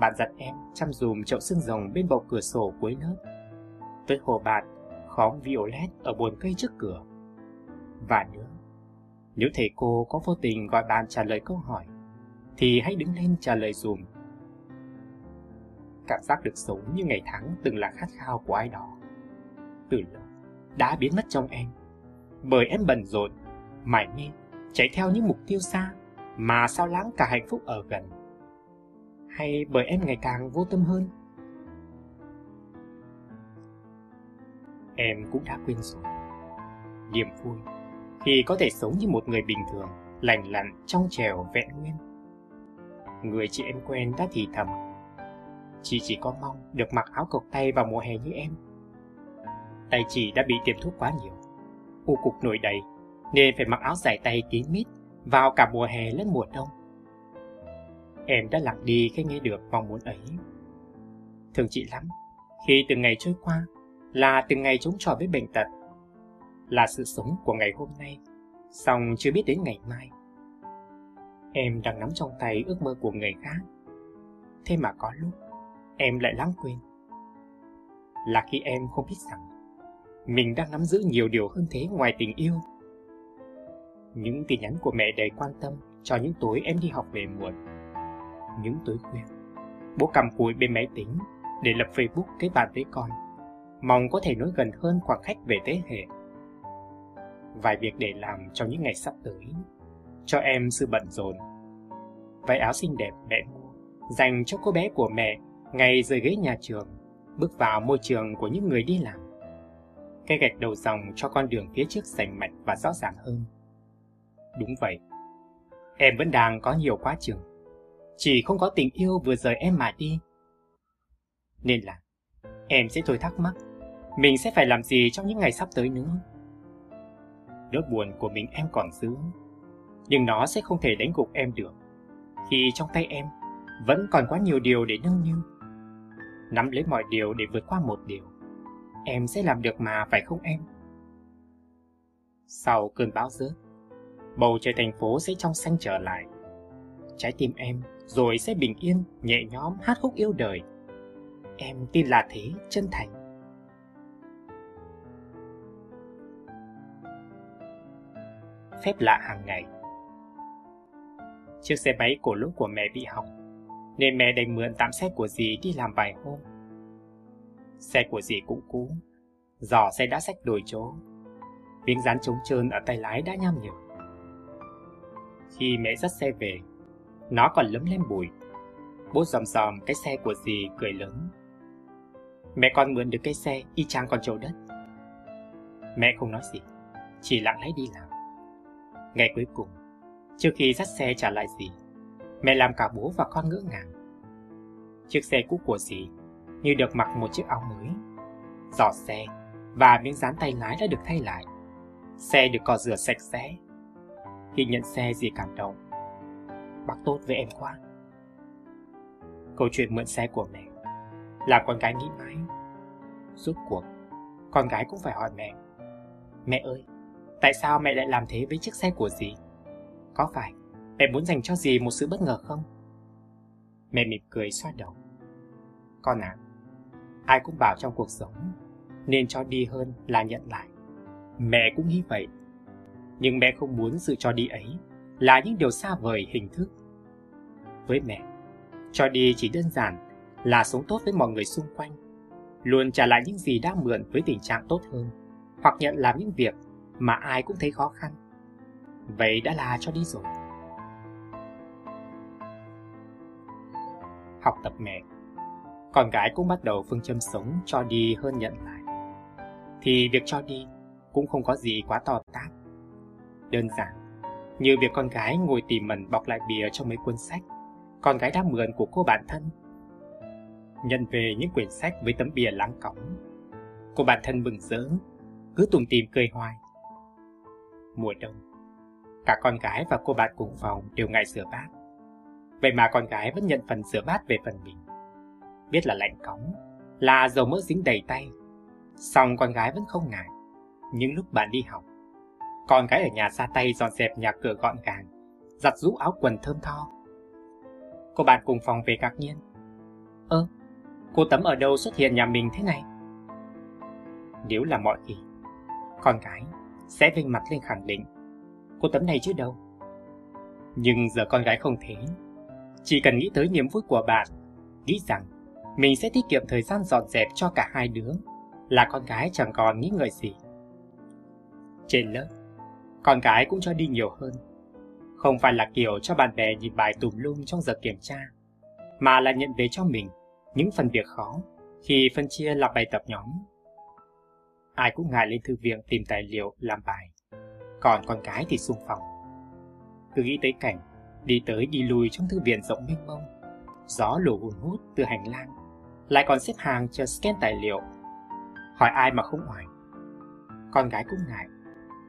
Bạn dặn em chăm dùm chậu xương rồng bên bầu cửa sổ cuối lớp. Tới hồ bạt, khóm violet ở buồn cây trước cửa. Và nữa, nếu thầy cô có vô tình gọi bạn trả lời câu hỏi, thì hãy đứng lên trả lời dùm. Cảm giác được sống như ngày tháng từng là khát khao của ai đó. Từ lâu, đã biến mất trong em. Bởi em bận rộn, mải mê, chạy theo những mục tiêu xa, mà sao lãng cả hạnh phúc ở gần hay bởi em ngày càng vô tâm hơn? Em cũng đã quên rồi. Niềm vui khi có thể sống như một người bình thường, lành lặn, trong trèo, vẹn nguyên. Người chị em quen đã thì thầm. Chị chỉ có mong được mặc áo cộc tay vào mùa hè như em. Tay chị đã bị tiêm thuốc quá nhiều. U cục nổi đầy, nên phải mặc áo dài tay kín mít vào cả mùa hè lẫn mùa đông. Em đã lặng đi khi nghe được mong muốn ấy. Thương chị lắm, khi từng ngày trôi qua là từng ngày chống chọi với bệnh tật, là sự sống của ngày hôm nay, song chưa biết đến ngày mai. Em đang nắm trong tay ước mơ của người khác. Thế mà có lúc em lại lãng quên. Là khi em không biết rằng mình đang nắm giữ nhiều điều hơn thế ngoài tình yêu. Những tin nhắn của mẹ đầy quan tâm cho những tối em đi học về muộn những tối khuya. Bố cầm cùi bên máy tính để lập Facebook kết bạn với con, mong có thể nối gần hơn khoảng cách về thế hệ. Vài việc để làm trong những ngày sắp tới, cho em sự bận rộn. Váy áo xinh đẹp mẹ mua, dành cho cô bé của mẹ ngày rời ghế nhà trường, bước vào môi trường của những người đi làm. Cái gạch đầu dòng cho con đường phía trước sành mạch và rõ ràng hơn. Đúng vậy, em vẫn đang có nhiều quá trường chỉ không có tình yêu vừa rời em mà đi. Nên là em sẽ thôi thắc mắc, mình sẽ phải làm gì trong những ngày sắp tới nữa. Nỗi buồn của mình em còn giữ, nhưng nó sẽ không thể đánh gục em được, khi trong tay em vẫn còn quá nhiều điều để nâng niu. Nắm lấy mọi điều để vượt qua một điều, em sẽ làm được mà phải không em? Sau cơn bão rớt, bầu trời thành phố sẽ trong xanh trở lại. Trái tim em rồi sẽ bình yên, nhẹ nhõm hát khúc yêu đời. Em tin là thế, chân thành. Phép lạ hàng ngày Chiếc xe máy của lúc của mẹ bị hỏng, nên mẹ đành mượn tạm xe của dì đi làm vài hôm. Xe của dì cũng cũ, giỏ xe đã sách đổi chỗ, miếng dán trống trơn ở tay lái đã nham nhở. Khi mẹ dắt xe về, nó còn lấm lem bụi. Bố dòm dòm cái xe của dì cười lớn. Mẹ con mượn được cái xe y chang con trâu đất. Mẹ không nói gì, chỉ lặng lẽ đi làm. Ngày cuối cùng, trước khi dắt xe trả lại dì, mẹ làm cả bố và con ngỡ ngàng. Chiếc xe cũ của dì như được mặc một chiếc áo mới. Giỏ xe và miếng dán tay lái đã được thay lại. Xe được cọ rửa sạch sẽ. Khi nhận xe dì cảm động bác tốt với em quá. Câu chuyện mượn xe của mẹ làm con gái nghĩ mãi. Rốt cuộc, con gái cũng phải hỏi mẹ. Mẹ ơi, tại sao mẹ lại làm thế với chiếc xe của dì? Có phải mẹ muốn dành cho dì một sự bất ngờ không? Mẹ mỉm cười xoa đầu. Con à, ai cũng bảo trong cuộc sống nên cho đi hơn là nhận lại. Mẹ cũng nghĩ vậy. Nhưng mẹ không muốn sự cho đi ấy là những điều xa vời hình thức. Với mẹ, cho đi chỉ đơn giản là sống tốt với mọi người xung quanh, luôn trả lại những gì đã mượn với tình trạng tốt hơn, hoặc nhận làm những việc mà ai cũng thấy khó khăn. Vậy đã là cho đi rồi. Học tập mẹ Con gái cũng bắt đầu phương châm sống cho đi hơn nhận lại. Thì việc cho đi cũng không có gì quá to tát. Đơn giản như việc con gái ngồi tìm mẩn bọc lại bìa trong mấy cuốn sách con gái đã mượn của cô bạn thân. nhận về những quyển sách với tấm bìa láng cóng. Cô bạn thân mừng rỡ, cứ tùng tìm cười hoài. Mùa đông, cả con gái và cô bạn cùng phòng đều ngại rửa bát. Vậy mà con gái vẫn nhận phần rửa bát về phần mình. Biết là lạnh cóng, là dầu mỡ dính đầy tay. Xong con gái vẫn không ngại. Những lúc bạn đi học, con gái ở nhà ra tay dọn dẹp nhà cửa gọn gàng, giặt rũ áo quần thơm tho. Cô bạn cùng phòng về ngạc nhiên. Ơ, cô Tấm ở đâu xuất hiện nhà mình thế này? Nếu là mọi khi, con gái sẽ vinh mặt lên khẳng định. Cô Tấm này chứ đâu. Nhưng giờ con gái không thế. Chỉ cần nghĩ tới niềm vui của bạn, nghĩ rằng mình sẽ tiết kiệm thời gian dọn dẹp cho cả hai đứa, là con gái chẳng còn nghĩ ngợi gì. Trên lớp, con gái cũng cho đi nhiều hơn. Không phải là kiểu cho bạn bè nhìn bài tùm lum trong giờ kiểm tra, mà là nhận về cho mình những phần việc khó khi phân chia làm bài tập nhóm. Ai cũng ngại lên thư viện tìm tài liệu làm bài, còn con gái thì xung phòng. Cứ nghĩ tới cảnh đi tới đi lui trong thư viện rộng mênh mông, gió lùa hùn hút từ hành lang, lại còn xếp hàng chờ scan tài liệu. Hỏi ai mà không hỏi. Con gái cũng ngại,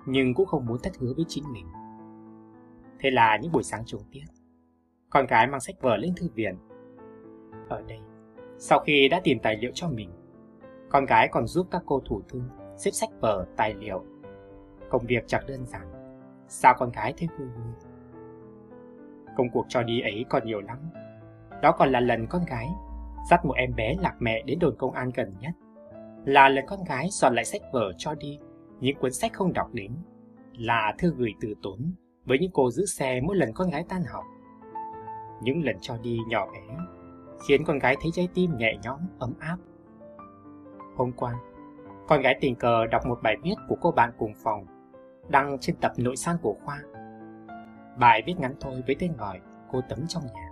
nhưng cũng không muốn thất hứa với chính mình. Thế là những buổi sáng trùng tiết, con gái mang sách vở lên thư viện. Ở đây, sau khi đã tìm tài liệu cho mình, con gái còn giúp các cô thủ thư xếp sách vở, tài liệu. Công việc chẳng đơn giản, sao con gái thấy vui vui. Công cuộc cho đi ấy còn nhiều lắm. Đó còn là lần con gái dắt một em bé lạc mẹ đến đồn công an gần nhất. Là lần con gái soạn lại sách vở cho đi những cuốn sách không đọc đến. Là thư gửi từ tốn với những cô giữ xe mỗi lần con gái tan học. Những lần cho đi nhỏ bé khiến con gái thấy trái tim nhẹ nhõm, ấm áp. Hôm qua, con gái tình cờ đọc một bài viết của cô bạn cùng phòng đăng trên tập nội san của khoa. Bài viết ngắn thôi với tên gọi Cô Tấm trong nhà.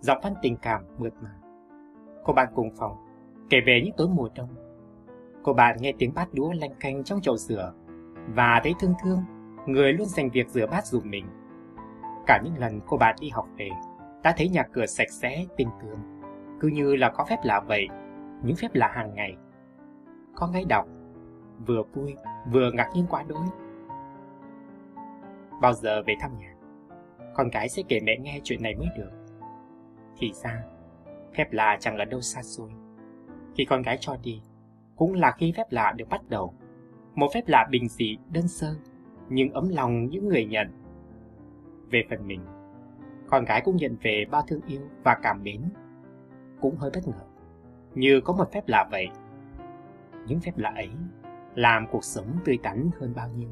Giọng văn tình cảm mượt mà. Cô bạn cùng phòng kể về những tối mùa đông. Cô bạn nghe tiếng bát đũa lanh canh trong chậu rửa và thấy thương thương người luôn dành việc rửa bát dùm mình. Cả những lần cô bạn đi học về đã thấy nhà cửa sạch sẽ, tinh tường, cứ như là có phép lạ vậy, những phép lạ hàng ngày. Có ngay đọc, vừa vui, vừa ngạc nhiên quá đỗi. Bao giờ về thăm nhà, con gái sẽ kể mẹ nghe chuyện này mới được. Thì ra, phép lạ chẳng ở đâu xa xôi. Khi con gái cho đi, cũng là khi phép lạ được bắt đầu. Một phép lạ bình dị, đơn sơ, nhưng ấm lòng những người nhận. Về phần mình, con gái cũng nhận về bao thương yêu và cảm mến. Cũng hơi bất ngờ, như có một phép lạ vậy. Những phép lạ ấy làm cuộc sống tươi tắn hơn bao nhiêu.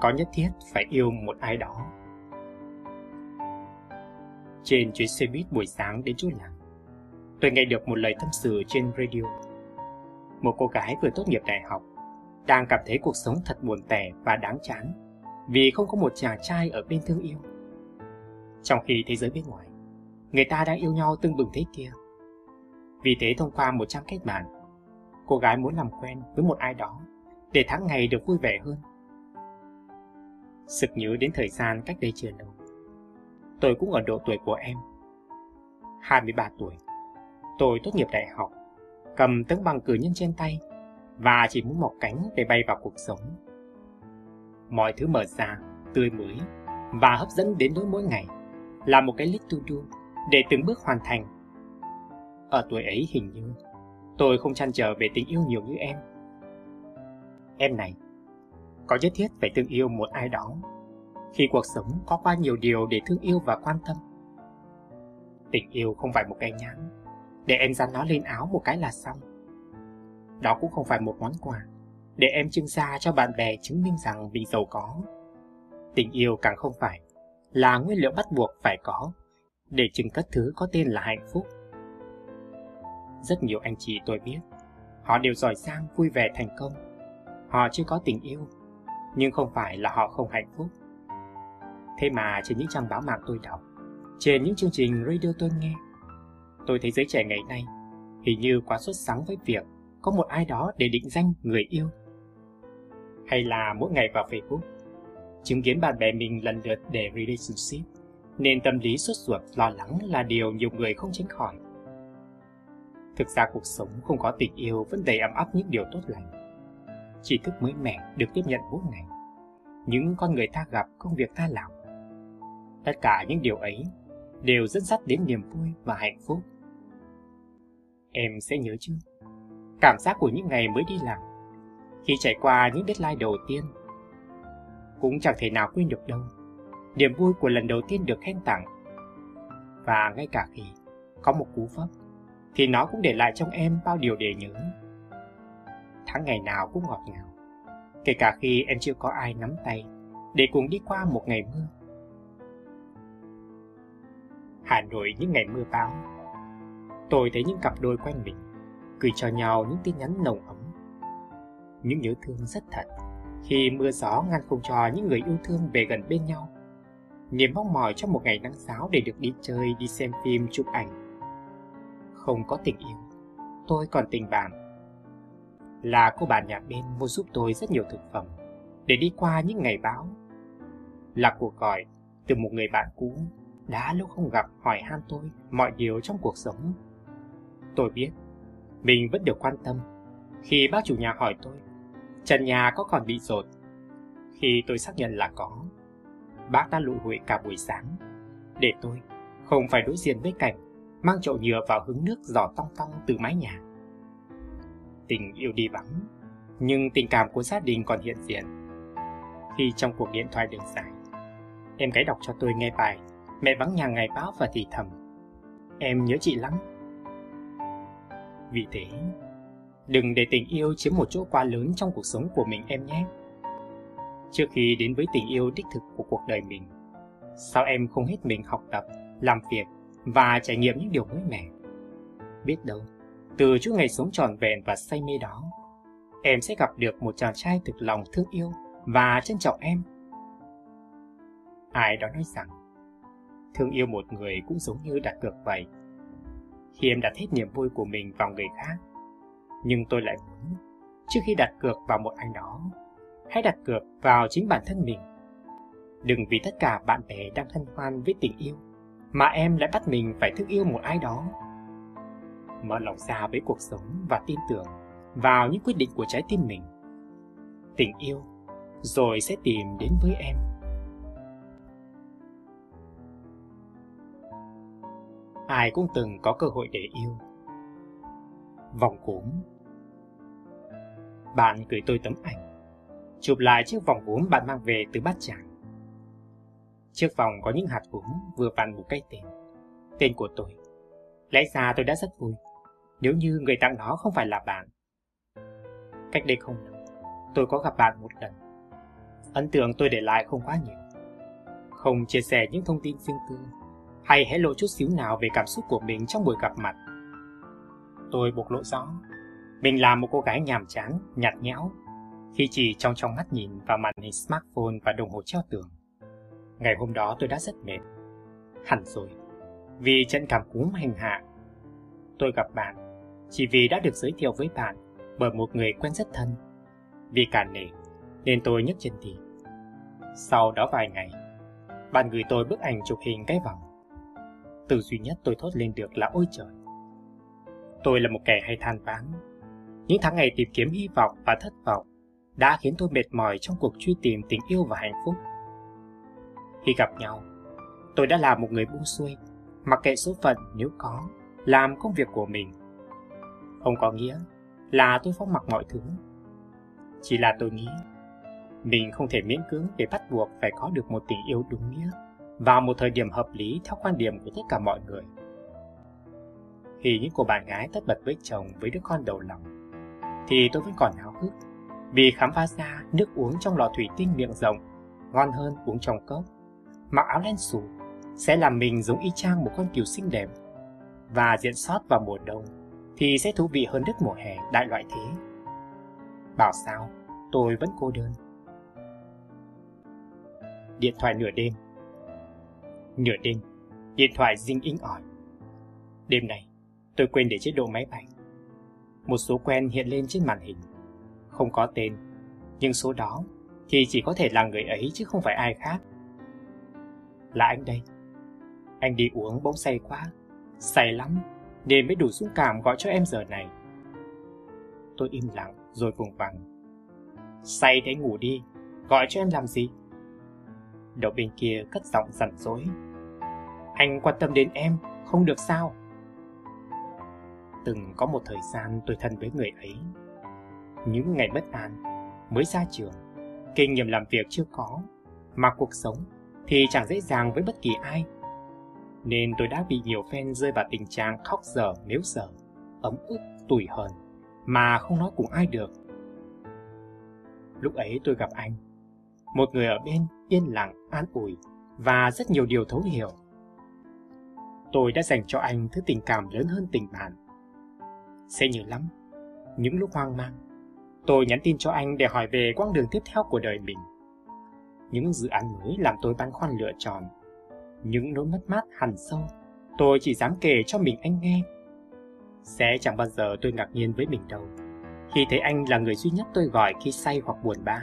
có nhất thiết phải yêu một ai đó. Trên chuyến xe buýt buổi sáng đến chỗ làm tôi nghe được một lời tâm sự trên radio. Một cô gái vừa tốt nghiệp đại học, đang cảm thấy cuộc sống thật buồn tẻ và đáng chán vì không có một chàng trai ở bên thương yêu. Trong khi thế giới bên ngoài, người ta đang yêu nhau tưng bừng thế kia. Vì thế thông qua một trang kết bạn, cô gái muốn làm quen với một ai đó để tháng ngày được vui vẻ hơn. Sực nhớ đến thời gian cách đây chưa lâu. Tôi cũng ở độ tuổi của em. 23 tuổi. Tôi tốt nghiệp đại học, cầm tấm bằng cử nhân trên tay và chỉ muốn mọc cánh để bay vào cuộc sống. Mọi thứ mở ra, tươi mới và hấp dẫn đến nỗi mỗi ngày là một cái list to do để từng bước hoàn thành. Ở tuổi ấy hình như tôi không chăn trở về tình yêu nhiều như em. Em này, có nhất thiết phải thương yêu một ai đó khi cuộc sống có quá nhiều điều để thương yêu và quan tâm. Tình yêu không phải một cái nhãn, để em dán nó lên áo một cái là xong. Đó cũng không phải một món quà, để em trưng ra cho bạn bè chứng minh rằng mình giàu có. Tình yêu càng không phải là nguyên liệu bắt buộc phải có, để chứng cất thứ có tên là hạnh phúc. Rất nhiều anh chị tôi biết, họ đều giỏi giang, vui vẻ thành công. Họ chưa có tình yêu, nhưng không phải là họ không hạnh phúc. Thế mà trên những trang báo mạng tôi đọc, trên những chương trình radio tôi nghe, tôi thấy giới trẻ ngày nay hình như quá xuất sắc với việc có một ai đó để định danh người yêu. Hay là mỗi ngày vào Facebook, chứng kiến bạn bè mình lần lượt để relationship, nên tâm lý sốt ruột lo lắng là điều nhiều người không tránh khỏi. Thực ra cuộc sống không có tình yêu vẫn đầy ấm áp những điều tốt lành. Tri thức mới mẻ được tiếp nhận mỗi ngày. Những con người ta gặp, công việc ta làm. Tất cả những điều ấy đều dẫn dắt đến niềm vui và hạnh phúc. Em sẽ nhớ chứ? Cảm giác của những ngày mới đi làm, khi trải qua những deadline đầu tiên, cũng chẳng thể nào quên được đâu. Niềm vui của lần đầu tiên được khen tặng. Và ngay cả khi có một cú vấp, thì nó cũng để lại trong em bao điều để nhớ. Tháng ngày nào cũng ngọt ngào, kể cả khi em chưa có ai nắm tay để cùng đi qua một ngày mưa. Hà Nội những ngày mưa bão. Tôi thấy những cặp đôi quanh mình gửi cho nhau những tin nhắn nồng ấm. Những nhớ thương rất thật khi mưa gió ngăn không cho những người yêu thương về gần bên nhau. Niềm mong mỏi trong một ngày nắng giáo để được đi chơi, đi xem phim, chụp ảnh. Không có tình yêu, tôi còn tình bạn. Là cô bạn nhà bên mua giúp tôi rất nhiều thực phẩm để đi qua những ngày bão. Là cuộc gọi từ một người bạn cũ đã lâu không gặp hỏi han tôi mọi điều trong cuộc sống. Tôi biết, mình vẫn được quan tâm. Khi bác chủ nhà hỏi tôi, trần nhà có còn bị rột? Khi tôi xác nhận là có, bác đã lụi hụi cả buổi sáng, để tôi không phải đối diện với cảnh mang chậu nhựa vào hứng nước giỏ tong tong từ mái nhà. Tình yêu đi vắng, nhưng tình cảm của gia đình còn hiện diện. Khi trong cuộc điện thoại đường dài, em gái đọc cho tôi nghe bài Mẹ vắng nhà ngày báo và thì thầm. Em nhớ chị lắm. Vì thế, đừng để tình yêu chiếm một chỗ quá lớn trong cuộc sống của mình em nhé. Trước khi đến với tình yêu đích thực của cuộc đời mình, sao em không hết mình học tập, làm việc và trải nghiệm những điều mới mẻ? Biết đâu, từ chút ngày sống tròn vẹn và say mê đó, em sẽ gặp được một chàng trai thực lòng thương yêu và trân trọng em. Ai đó nói rằng, thương yêu một người cũng giống như đặt cược vậy. Khi em đặt hết niềm vui của mình vào người khác, nhưng tôi lại muốn, trước khi đặt cược vào một ai đó, hãy đặt cược vào chính bản thân mình. Đừng vì tất cả bạn bè đang thân hoan với tình yêu, mà em lại bắt mình phải thức yêu một ai đó. Mở lòng ra với cuộc sống và tin tưởng vào những quyết định của trái tim mình. Tình yêu rồi sẽ tìm đến với em. Ai cũng từng có cơ hội để yêu. Vòng gốm Bạn gửi tôi tấm ảnh, chụp lại chiếc vòng gốm bạn mang về từ bát tràng. Chiếc vòng có những hạt gốm vừa vặn một cái tên, tên của tôi. Lẽ ra tôi đã rất vui, nếu như người tặng nó không phải là bạn. Cách đây không lâu, tôi có gặp bạn một lần. Ấn tượng tôi để lại không quá nhiều. Không chia sẻ những thông tin riêng tư hay hé lộ chút xíu nào về cảm xúc của mình trong buổi gặp mặt. Tôi bộc lộ rõ, mình là một cô gái nhàm chán, nhạt nhẽo, khi chỉ trong trong mắt nhìn vào màn hình smartphone và đồng hồ treo tường. Ngày hôm đó tôi đã rất mệt. Hẳn rồi, vì trận cảm cúm hành hạ. Tôi gặp bạn, chỉ vì đã được giới thiệu với bạn bởi một người quen rất thân. Vì cả nể, nên tôi nhấc chân đi. Sau đó vài ngày, bạn gửi tôi bức ảnh chụp hình cái vòng từ duy nhất tôi thốt lên được là ôi trời. Tôi là một kẻ hay than vãn. Những tháng ngày tìm kiếm hy vọng và thất vọng đã khiến tôi mệt mỏi trong cuộc truy tìm tình yêu và hạnh phúc. Khi gặp nhau, tôi đã là một người buông xuôi, mặc kệ số phận nếu có, làm công việc của mình. Không có nghĩa là tôi phóng mặc mọi thứ. Chỉ là tôi nghĩ mình không thể miễn cưỡng để bắt buộc phải có được một tình yêu đúng nghĩa vào một thời điểm hợp lý theo quan điểm của tất cả mọi người. Khi những cô bạn gái tất bật với chồng với đứa con đầu lòng, thì tôi vẫn còn háo hức vì khám phá ra nước uống trong lọ thủy tinh miệng rộng ngon hơn uống trong cốc. Mặc áo len xù sẽ làm mình giống y chang một con cừu xinh đẹp và diện sót vào mùa đông thì sẽ thú vị hơn đất mùa hè đại loại thế. Bảo sao, tôi vẫn cô đơn. Điện thoại nửa đêm Nửa đêm, điện thoại dinh inh ỏi. Đêm nay tôi quên để chế độ máy bay. một số quen hiện lên trên màn hình. Không có tên, nhưng số đó thì chỉ có thể là người ấy chứ không phải ai khác. Là anh đây. Anh đi uống bỗng say quá, say lắm, nên mới đủ dũng cảm gọi cho em giờ này. Tôi im lặng rồi vùng vằng. Say thế ngủ đi, gọi cho em làm gì? Đầu bên kia cất giọng rằn rối. Anh quan tâm đến em, không được sao? Từng có một thời gian tôi thân với người ấy. Những ngày bất an, mới ra trường, kinh nghiệm làm việc chưa có, mà cuộc sống thì chẳng dễ dàng với bất kỳ ai. Nên tôi đã bị nhiều fan rơi vào tình trạng khóc dở nếu dở, ấm ức, tủi hờn, mà không nói cùng ai được. Lúc ấy tôi gặp anh, một người ở bên yên lặng, an ủi và rất nhiều điều thấu hiểu. Tôi đã dành cho anh thứ tình cảm lớn hơn tình bạn. Sẽ nhớ lắm, những lúc hoang mang, tôi nhắn tin cho anh để hỏi về quãng đường tiếp theo của đời mình. Những dự án mới làm tôi băn khoăn lựa chọn. Những nỗi mất mát hằn sâu, tôi chỉ dám kể cho mình anh nghe. Sẽ chẳng bao giờ tôi ngạc nhiên với mình đâu, khi thấy anh là người duy nhất tôi gọi khi say hoặc buồn bã.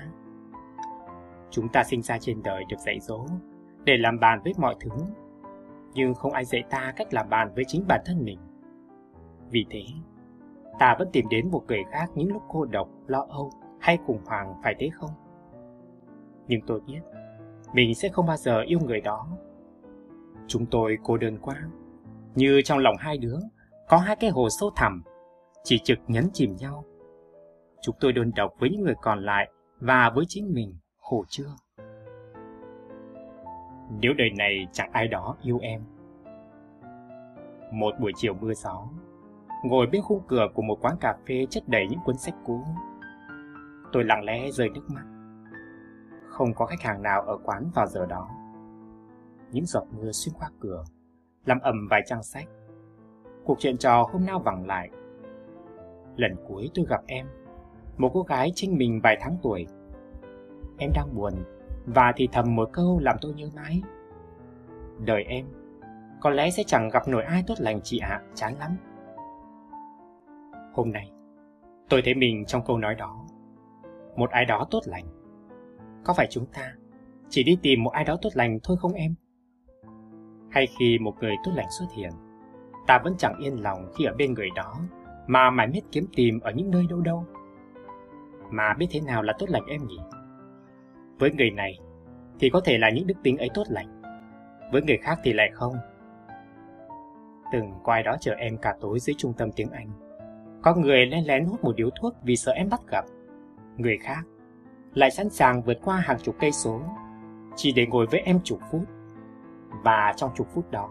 Chúng ta sinh ra trên đời được dạy dỗ để làm bàn với mọi thứ, nhưng không ai dạy ta cách làm bàn với chính bản thân mình. Vì thế, ta vẫn tìm đến một người khác những lúc cô độc, lo âu hay khủng hoảng phải thế không? Nhưng tôi biết, mình sẽ không bao giờ yêu người đó. Chúng tôi cô đơn quá, như trong lòng hai đứa có hai cái hồ sâu thẳm, chỉ trực nhấn chìm nhau. Chúng tôi đơn độc với những người còn lại và với chính mình khổ chưa? Nếu đời này chẳng ai đó yêu em. Một buổi chiều mưa gió, ngồi bên khung cửa của một quán cà phê chất đầy những cuốn sách cũ. Tôi lặng lẽ rơi nước mắt. Không có khách hàng nào ở quán vào giờ đó. Những giọt mưa xuyên qua cửa, làm ẩm vài trang sách. Cuộc chuyện trò hôm nào vẳng lại. Lần cuối tôi gặp em, một cô gái trinh mình vài tháng tuổi, em đang buồn và thì thầm một câu làm tôi nhớ mãi. Đời em, có lẽ sẽ chẳng gặp nổi ai tốt lành chị ạ, chán lắm. Hôm nay, tôi thấy mình trong câu nói đó. Một ai đó tốt lành. Có phải chúng ta chỉ đi tìm một ai đó tốt lành thôi không em? Hay khi một người tốt lành xuất hiện, ta vẫn chẳng yên lòng khi ở bên người đó mà mãi miết kiếm tìm ở những nơi đâu đâu. Mà biết thế nào là tốt lành em nhỉ? Với người này thì có thể là những đức tính ấy tốt lành, với người khác thì lại không. Từng quay đó chờ em cả tối dưới trung tâm tiếng Anh. Có người lén lén hút một điếu thuốc vì sợ em bắt gặp. Người khác lại sẵn sàng vượt qua hàng chục cây số chỉ để ngồi với em chục phút. Và trong chục phút đó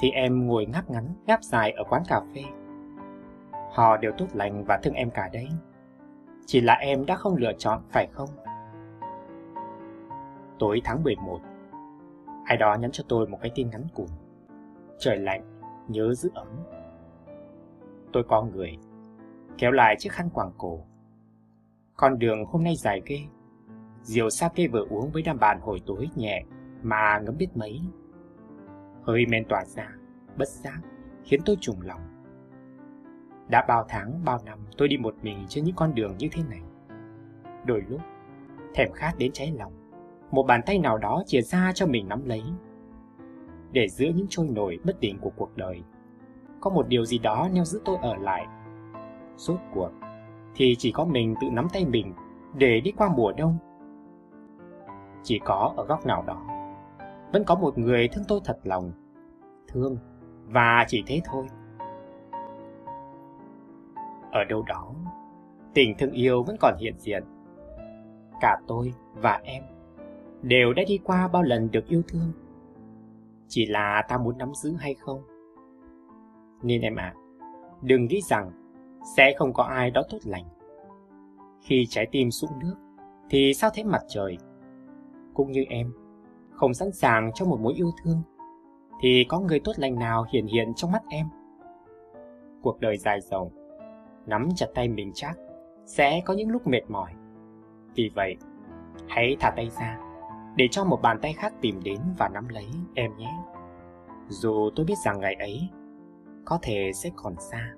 thì em ngồi ngáp ngắn, ngáp dài ở quán cà phê. Họ đều tốt lành và thương em cả đấy. Chỉ là em đã không lựa chọn phải không? Tối tháng 11 Ai đó nhắn cho tôi một cái tin ngắn cùng Trời lạnh, nhớ giữ ấm. Tôi có người Kéo lại chiếc khăn quàng cổ. Con đường hôm nay dài ghê. Rượu sake vừa uống với đàm bàn hồi tối nhẹ Mà ngấm biết mấy. Hơi men tỏa ra Bất giác Khiến tôi trùng lòng. Đã bao tháng bao năm tôi đi một mình trên những con đường như thế này. Đôi lúc Thèm khát đến cháy lòng một bàn tay nào đó chìa ra cho mình nắm lấy. Để giữa những trôi nổi bất định của cuộc đời, có một điều gì đó neo giữ tôi ở lại. suốt cuộc, thì chỉ có mình tự nắm tay mình để đi qua mùa đông. Chỉ có ở góc nào đó, vẫn có một người thương tôi thật lòng, thương, và chỉ thế thôi. Ở đâu đó, tình thương yêu vẫn còn hiện diện. Cả tôi và em đều đã đi qua bao lần được yêu thương. Chỉ là ta muốn nắm giữ hay không? Nên em ạ, à, đừng nghĩ rằng sẽ không có ai đó tốt lành. Khi trái tim sũng nước, thì sao thế mặt trời? Cũng như em, không sẵn sàng cho một mối yêu thương, thì có người tốt lành nào hiển hiện trong mắt em? Cuộc đời dài dòng, nắm chặt tay mình chắc, sẽ có những lúc mệt mỏi. Vì vậy, hãy thả tay ra, để cho một bàn tay khác tìm đến và nắm lấy, em nhé. Dù tôi biết rằng ngày ấy có thể sẽ còn xa.